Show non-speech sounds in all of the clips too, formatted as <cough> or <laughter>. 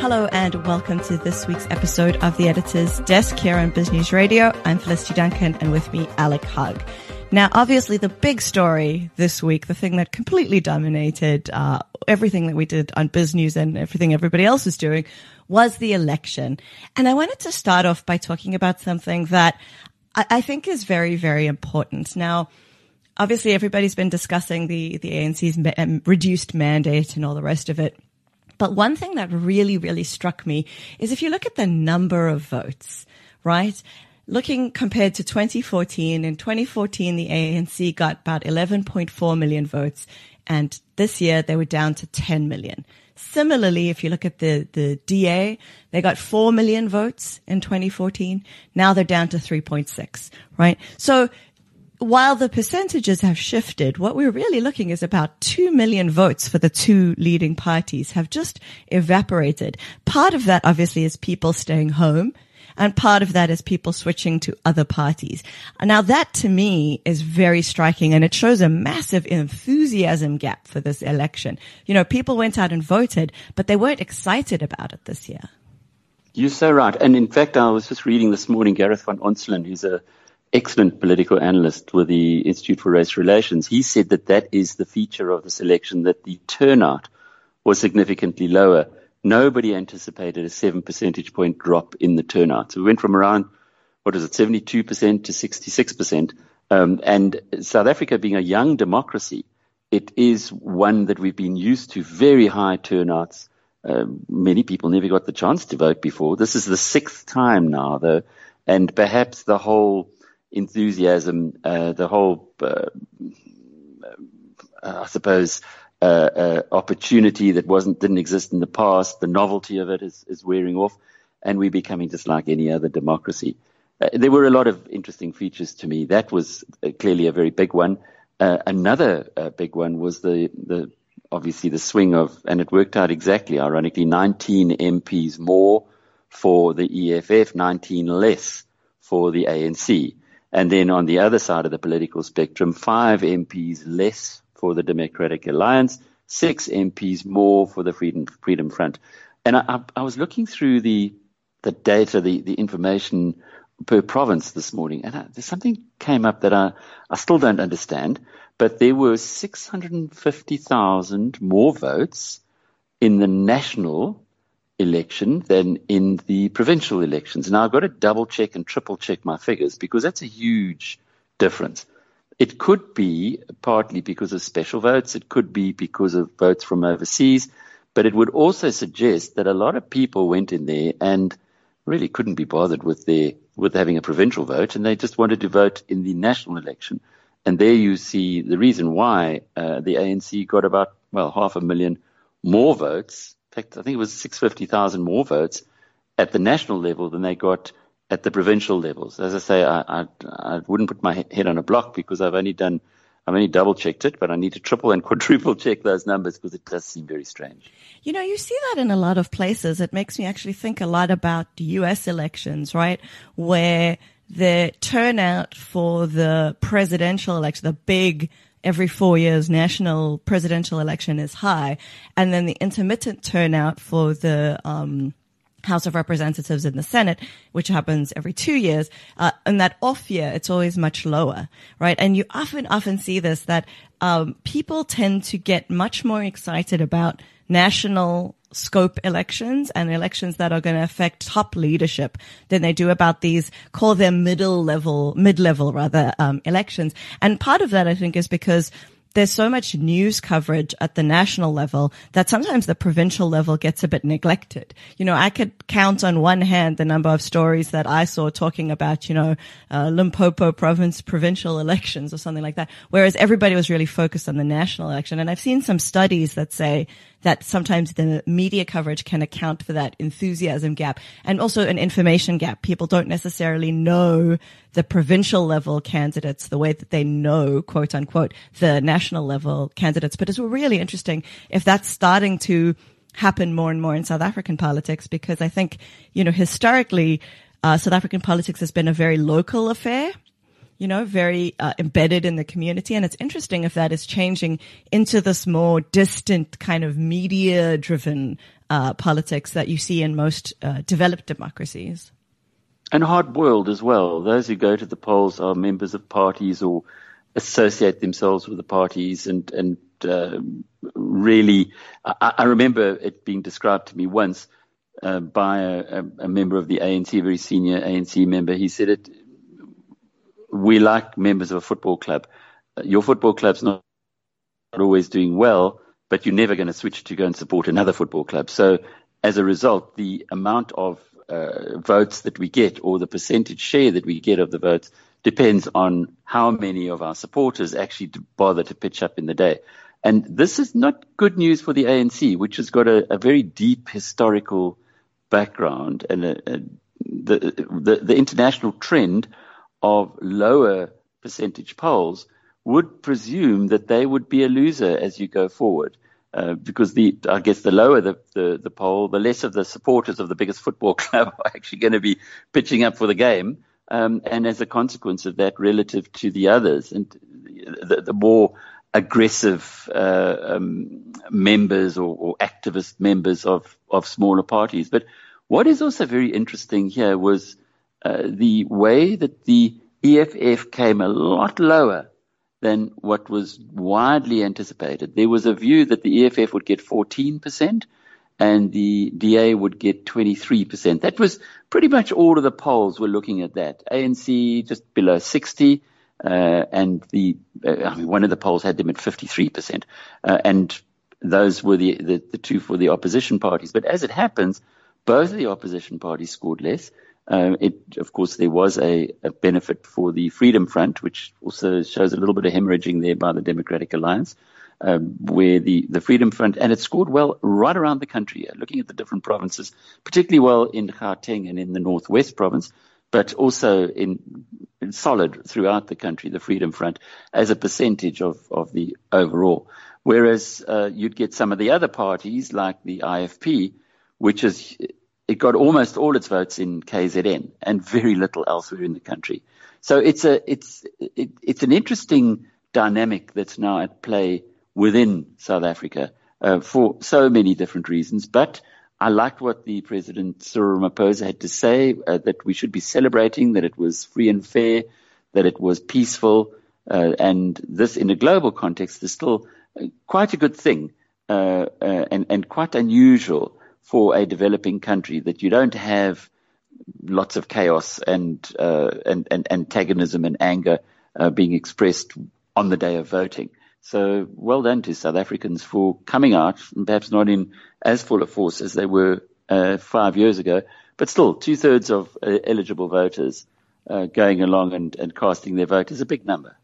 Hello and welcome to this week's episode of the Editor's Desk here on BizNews Radio. I'm Felicity Duncan and with me, Alec Hogg. Now, obviously the big story this week, the thing that completely dominated, uh, everything that we did on BizNews and everything everybody else was doing was the election. And I wanted to start off by talking about something that I, I think is very, very important. Now, obviously everybody's been discussing the, the ANC's ma- reduced mandate and all the rest of it. But one thing that really, really struck me is if you look at the number of votes, right? Looking compared to 2014, in 2014, the ANC got about 11.4 million votes. And this year they were down to 10 million. Similarly, if you look at the, the DA, they got 4 million votes in 2014. Now they're down to 3.6, right? So while the percentages have shifted, what we're really looking is about 2 million votes for the two leading parties have just evaporated. Part of that obviously is people staying home. And part of that is people switching to other parties. Now that to me is very striking and it shows a massive enthusiasm gap for this election. You know, people went out and voted, but they weren't excited about it this year. You're so right. And in fact, I was just reading this morning Gareth van Onselen, who's a excellent political analyst with the Institute for Race Relations, he said that that is the feature of this election, that the turnout was significantly lower. Nobody anticipated a seven percentage point drop in the turnout. So we went from around, what is it, 72% to 66%. Um, and South Africa being a young democracy, it is one that we've been used to very high turnouts. Uh, many people never got the chance to vote before. This is the sixth time now, though, and perhaps the whole enthusiasm, uh, the whole, uh, uh, I suppose, uh, uh, opportunity that wasn't didn't exist in the past. The novelty of it is, is wearing off, and we're becoming just like any other democracy. There were a lot of interesting features to me. That was clearly a very big one. another big one was the the obviously the swing of, and it worked out exactly, ironically, 19 MPs more for the EFF, 19 less for the ANC. And then on the other side of the political spectrum, five MPs less for the Democratic Alliance, six MPs more for the Freedom, Freedom Front. And I, I was looking through the, the data, the, the information per province this morning, and I, something came up that I, I still don't understand, but there were 650,000 more votes in the national election than in the provincial elections. Now I've got to double check and triple check my figures because that's a huge difference. It could be partly because of special votes. It could be because of votes from overseas, but it would also suggest that a lot of people went in there and really couldn't be bothered with their, with having a provincial vote and they just wanted to vote in the national election. And there you see the reason why uh, the ANC got about, well, half a million more votes fact, I think it was 650,000 more votes at the national level than they got at the provincial levels. As I say, I, I, I wouldn't put my head on a block because I've only done, I've only double checked it, but I need to triple and <laughs> quadruple check those numbers because it does seem very strange. You know, you see that in a lot of places. It makes me actually think a lot about the U.S. elections, right? Where the turnout for the presidential election, the big every four years national presidential election is high, and then the intermittent turnout for the um, House of Representatives and the Senate, which happens every two years, uh, and that off year, it's always much lower, right? And you often, often see this that um, people tend to get much more excited about national scope elections and elections that are going to affect top leadership than they do about these call them middle level mid-level rather um, elections and part of that i think is because there's so much news coverage at the national level that sometimes the provincial level gets a bit neglected. You know, I could count on one hand the number of stories that I saw talking about, you know, uh, Limpopo province provincial elections or something like that, whereas everybody was really focused on the national election. And I've seen some studies that say that sometimes the media coverage can account for that enthusiasm gap and also an information gap. People don't necessarily know the provincial level candidates the way that they know, quote unquote, the national level candidates. But it's really interesting if that's starting to happen more and more in South African politics because I think, you know, historically, uh, South African politics has been a very local affair you know, very uh, embedded in the community. And it's interesting if that is changing into this more distant kind of media driven uh, politics that you see in most uh, developed democracies. And hard boiled as well. Those who go to the polls are members of parties or associate themselves with the parties and, and uh, really, I, I, remember it being described to me once uh, by a, a, member of the ANC, a very senior ANC member. He said it, we like members of a football club. Your football club's not always doing well, but you're never going to switch to go and support another football club. So as a result, the amount of uh, votes that we get or the percentage share that we get of the votes depends on how many of our supporters actually bother to pitch up in the day. And this is not good news for the ANC, which has got a, a very deep historical background and a, a, the, the, the international trend of lower percentage polls would presume that they would be a loser as you go forward. Uh, because the, I guess the lower the, the, the poll, the less of the supporters of the biggest football <laughs> club are actually going to be pitching up for the game. Um, and as a consequence of that, relative to the others, and the, the more aggressive uh, um, members or, or, activist members of, of smaller parties. But what is also very interesting here was uh, the way that the EFF came a lot lower than what was widely anticipated. There was a view that the EFF would get 14% and the DA would get 23%. That was pretty much all of the polls were looking at that. ANC just below 60, uh, and the, uh, I mean, one of the polls had them at 53%, uh, and those were the, the, the, two for the opposition parties. But as it happens, both of the opposition parties scored less. Uh, it, of course, there was a, a, benefit for the Freedom Front, which also shows a little bit of hemorrhaging there by the Democratic Alliance um, where the, the Freedom Front, and it scored well right around the country, uh, looking at the different provinces, particularly well in Gauteng and in the Northwest province, but also in, in, solid throughout the country, the Freedom Front, as a percentage of, of the overall. Whereas uh, you'd get some of the other parties, like the IFP, which is it got almost all its votes in KZN and very little elsewhere in the country. So it's a it's it, it's an interesting dynamic that's now at play within South Africa uh, for so many different reasons. But I liked what the President Cyril Ramaphosa had to say uh, that we should be celebrating that it was free and fair, that it was peaceful, uh, and this in a global context is still uh, quite a good thing uh, uh, and, and quite unusual for a developing country that you don't have lots of chaos and uh, and, and antagonism and anger uh, being expressed on the day of voting. So well done to South Africans for coming out, and perhaps not in as full a force as they were uh, five years ago, but still two thirds of uh, eligible voters uh, going along and, and casting their vote is a big number.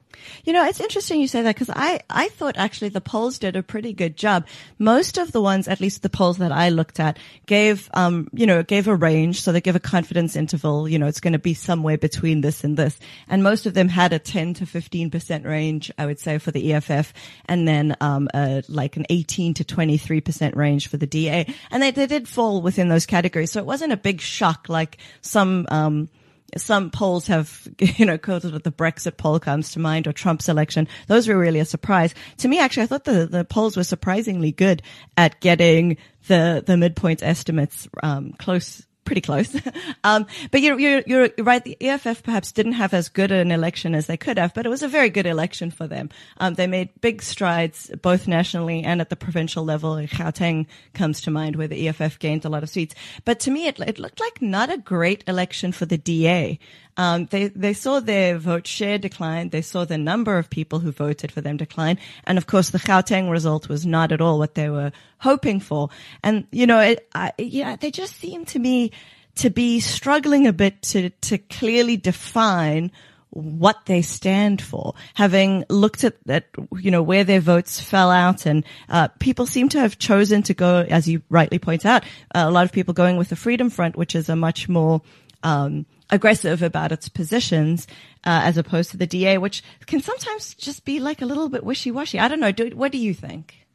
You know, it's interesting you say that because I, I thought actually the polls did a pretty good job. Most of the ones, at least the polls that I looked at, gave, um, you know, gave a range. So they give a confidence interval. You know, it's going to be somewhere between this and this. And most of them had a 10 to 15% range, I would say, for the EFF. And then, um, like an 18 to 23% range for the DA. And they, they did fall within those categories. So it wasn't a big shock like some, um, some polls have, <laughs> you know, quoted with the Brexit poll comes to mind or Trump's election. Those were really a surprise. To me, actually, I thought the, the polls were surprisingly good at getting the, the midpoint estimates, um, close pretty close. <laughs> um, but you're, you're, you're right. The EFF perhaps didn't have as good an election as they could have, but it was a very good election for them. Um, they made big strides both nationally and at the provincial level. Gauteng comes to mind where the EFF gained a lot of seats. But to me, it, it looked like not a great election for the DA. Um, they they saw their vote share decline. They saw the number of people who voted for them decline, and of course, the Gauteng result was not at all what they were hoping for. And you know, it, I, yeah, they just seem to me to be struggling a bit to to clearly define what they stand for, having looked at that, you know, where their votes fell out and, uh, people seem to have chosen to go, as you rightly point out, uh, a lot of people going with the Freedom Front, which is a much more, um, aggressive about its positions uh, as opposed to the DA, which can sometimes just be like a little bit wishy-washy. I don't know. Do, what do you think?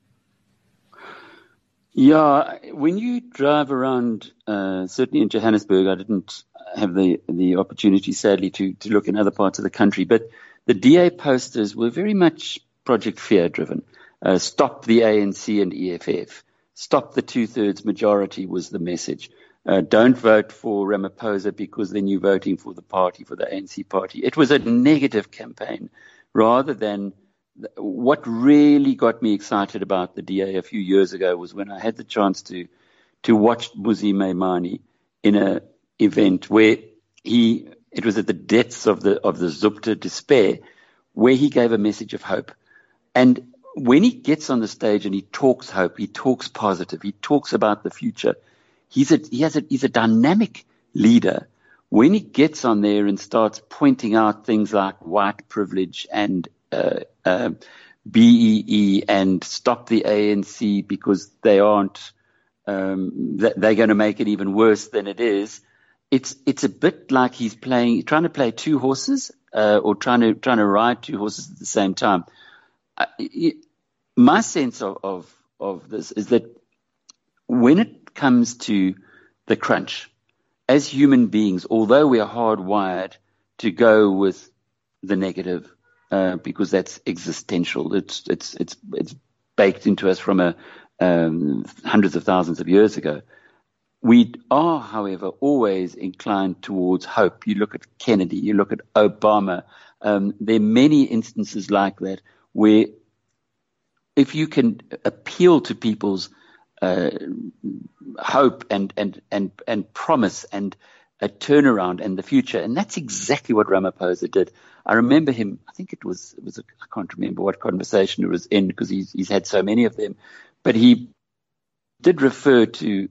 Yeah, when you drive around, uh, certainly in Johannesburg, I didn't have the the opportunity, sadly, to to look in other parts of the country, but the DA posters were very much Project Fear driven. Uh, stop the ANC and EFF. stop the two thirds majority was the message. Uh, don't vote for Ramaphosa because then you're voting for the party, for the ANC party. It was a negative campaign rather than what really got me excited about the DA a few years ago was when I had the chance to to watch Mmusi Maimane in a event where he it was at the depths of the of the Zupta despair where he gave a message of hope. And when he gets on the stage and he talks hope, he talks positive, he talks about the future. He's a he has a he's a dynamic leader. When he gets on there and starts pointing out things like white privilege and uh, uh, BEE and stop the ANC because they aren't um, they're going to make it even worse than it is. It's it's a bit like he's playing trying to play two horses uh, or trying to trying to ride two horses at the same time. Uh, my sense of, of of this is that when it comes to the crunch, as human beings, although we are hardwired to go with the negative, uh, because that's existential. It's it's it's it's baked into us from a um, hundreds of thousands of years ago. We are, however, always inclined towards hope. You look at Kennedy, you look at Obama. Um, there are many instances like that where, if you can appeal to people's uh, hope and and and and promise and a turnaround and the future. And that's exactly what Ramaphosa did. I remember him, I think it was, it was a, I can't remember what conversation it was in because he's, he's had so many of them, but he did refer to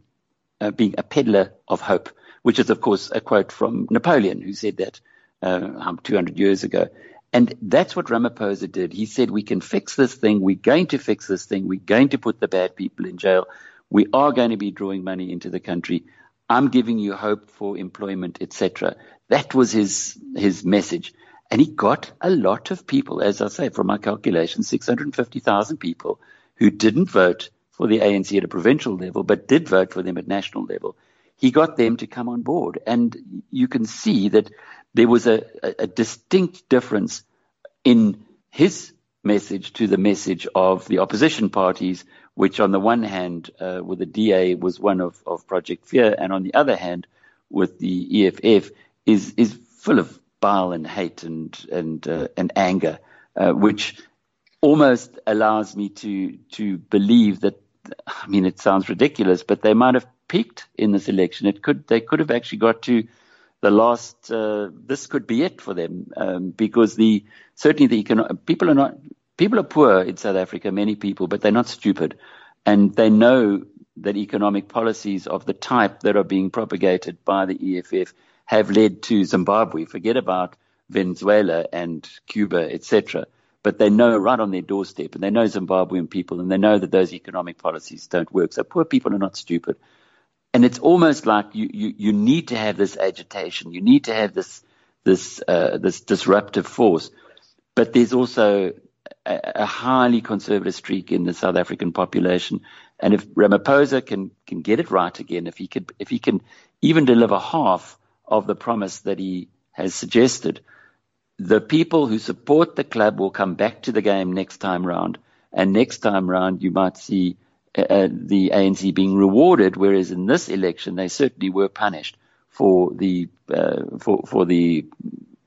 uh, being a peddler of hope, which is, of course, a quote from Napoleon, who said that uh, 200 years ago. And that's what Ramaphosa did. He said, we can fix this thing. We're going to fix this thing. We're going to put the bad people in jail. We are going to be drawing money into the country. I'm giving you hope for employment, etc. That was his his message. And he got a lot of people, as I say, from my calculations, 650,000 people who didn't vote for the ANC at a provincial level, but did vote for them at national level. He got them to come on board. And you can see that there was a, a, a distinct difference in his message to the message of the opposition parties which on the one hand, uh, with the DA was one of, of Project Fear, and on the other hand, with the EFF, is is full of bile and hate and and uh, and anger, uh, which almost allows me to to believe that. I mean, it sounds ridiculous, but they might have peaked in this election. It could they could have actually got to the last. Uh, this could be it for them um, because the certainly the economic people are not people are poor in South Africa, many people, but they're not stupid. And they know that economic policies of the type that are being propagated by the EFF have led to Zimbabwe. Forget about Venezuela and Cuba, etc. But they know right on their doorstep, and they know Zimbabwean people, and they know that those economic policies don't work. So poor people are not stupid. And it's almost like you, you, you need to have this agitation. You need to have this, this, uh, this disruptive force. But there's also a, highly conservative streak in the South African population. And if Ramaphosa can, can get it right again, if he could, if he can even deliver half of the promise that he has suggested, the people who support the club will come back to the game next time round. And next time round, you might see uh, uh the ANC being rewarded, whereas in this election, they certainly were punished for the uh, for for the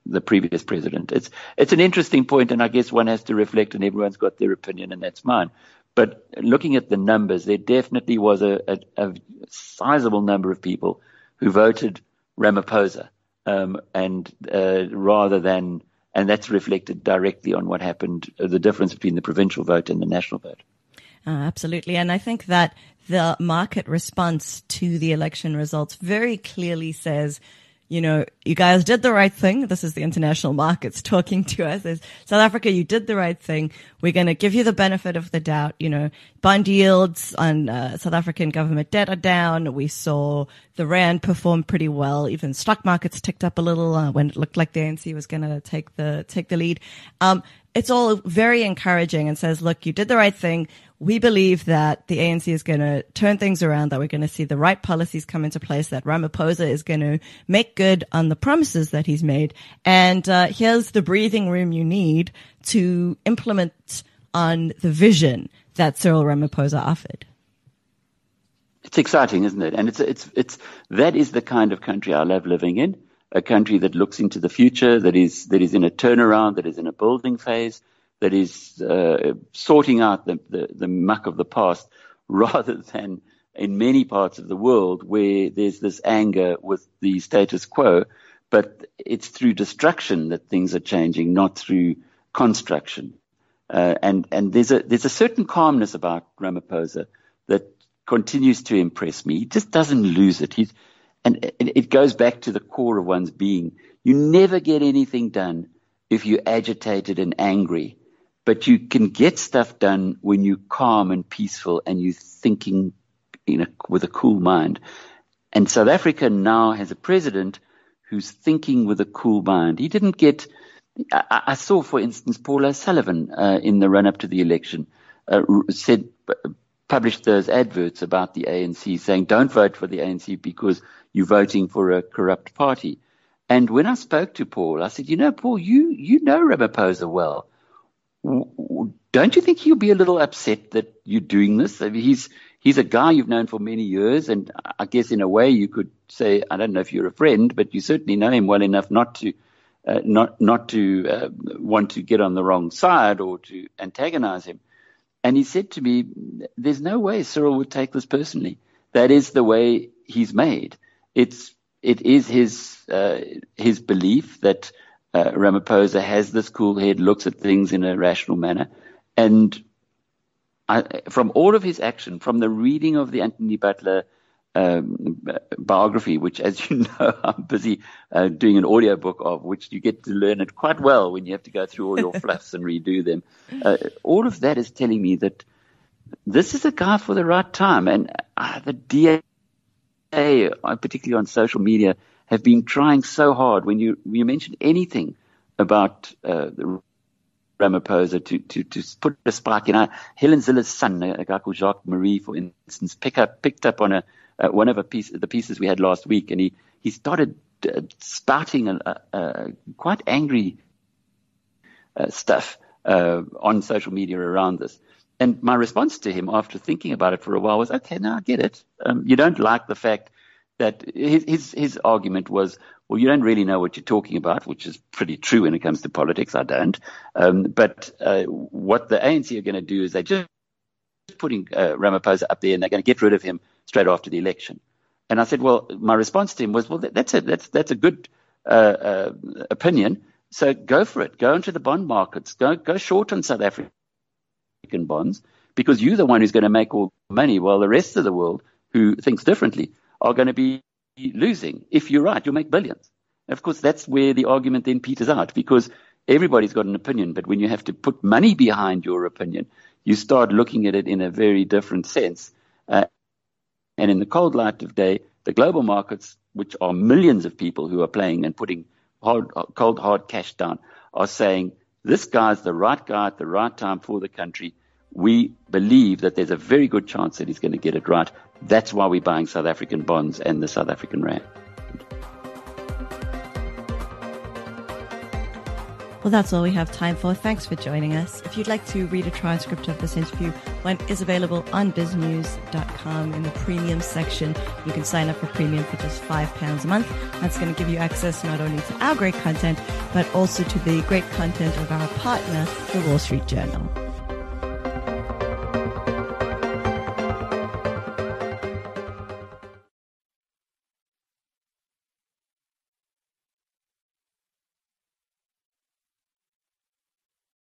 the previous president. It's it's an interesting point, and I guess one has to reflect, and everyone's got their opinion, and that's mine. But looking at the numbers, there definitely was a, a, a sizable number of people who voted Ramaphosa, um, and uh, rather than, and that's reflected directly on what happened, uh, the difference between the provincial vote and the national vote. Uh, absolutely, and I think that the market response to the election results very clearly says you know, you guys did the right thing. This is the international markets talking to us. As South Africa, you did the right thing. We're going to give you the benefit of the doubt. You know, bond yields on uh, South African government debt are down. We saw the rand perform pretty well. Even stock markets ticked up a little uh, when it looked like the ANC was going to take the take the lead. Um, it's all very encouraging and says, look, you did the right thing we believe that the ANC is going to turn things around, that we're going to see the right policies come into place, that Ramaphosa is going to make good on the promises that he's made. And uh, here's the breathing room you need to implement on the vision that Cyril Ramaphosa offered. It's exciting, isn't it? And it's it's it's that is the kind of country I love living in. A country that looks into the future, that is that is in a turnaround, that is in a building phase, that is uh, sorting out the, the, the muck of the past, <laughs> rather than in many parts of the world where there's this anger with the status quo, but it's through destruction that things are changing, not through construction. Uh, and and there's a there's a certain calmness about Ramaphosa that continues to impress me. He just doesn't lose it. He's and it, it goes back to the core of one's being. You never get anything done if you're agitated and angry, but you can get stuff done when you're calm and peaceful and you're thinking in a, with a cool mind. And South Africa now has a president who's thinking with a cool mind. He didn't get I, I saw, for instance, Paul O'Sullivan uh, in the run up to the election uh, said, published those adverts about the ANC saying, don't vote for the ANC because you're voting for a corrupt party. And when I spoke to Paul, I said, you know, Paul, you, you know Ramaphosa well. Don't you think he'll be a little upset that you're doing this? I mean, he's, he's a guy you've known for many years. And I guess in a way you could say, I don't know if you're a friend, but you certainly know him well enough not to uh, not not to uh, want to get on the wrong side or to antagonize him. And he said to me, "There's no way Cyril would take this personally. That is the way he's made. It's it is his uh, his belief that uh, Ramaphosa has this cool head, looks at things in a rational manner, and." I, from all of his action, from the reading of the Anthony Butler um, biography, which, as you <laughs> know, I'm busy uh, doing an audio book of, which you get to learn it quite well when you have to go through all your <laughs> fluffs and redo them. Uh, all of that is telling me that this is a guy for the right time. And uh, the DA, particularly on social media, have been trying so hard. When you when you mention anything about uh, Ramaphosa to, to, to put a spark in. Uh, Helen Zille's son, a guy called Jacques Marie, for instance, pick up, picked up on a, uh, one of piece, the pieces we had last week, and he he started uh, spouting a, a, a quite angry uh, stuff uh, on social media around this. And my response to him after thinking about it for a while was, okay, now I get it. Um, you don't like the fact that his, his, his argument was, well, you don't really know what you're talking about, which is pretty true when it comes to politics. I don't. Um, but uh, what the ANC are going to do is they're just putting uh, Ramaphosa up there and they're going to get rid of him straight after the election. And I said, well, my response to him was, well, that's a, that's, that's a good uh, uh, opinion. So go for it. Go into the bond markets. Go, go short on South African bonds because you're the one who's going to make all the money while the rest of the world who thinks differently are going to be losing. If you're right, you'll make billions. Of course, that's where the argument then peters out because everybody's got an opinion, but when you have to put money behind your opinion, you start looking at it in a very different sense. Uh, and in the cold light of day, the global markets, which are millions of people who are playing and putting hard, cold, hard cash down, are saying, this guy's the right guy at the right time for the country. We believe that there's a very good chance that he's going to get it right. That's why we're buying South African bonds and the South African Rand. Well, that's all we have time for. Thanks for joining us. If you'd like to read a transcript of this interview, one is available on biznews.com in the premium section. You can sign up for premium for just £5 a month. That's going to give you access not only to our great content, but also to the great content of our partner, the Wall Street Journal.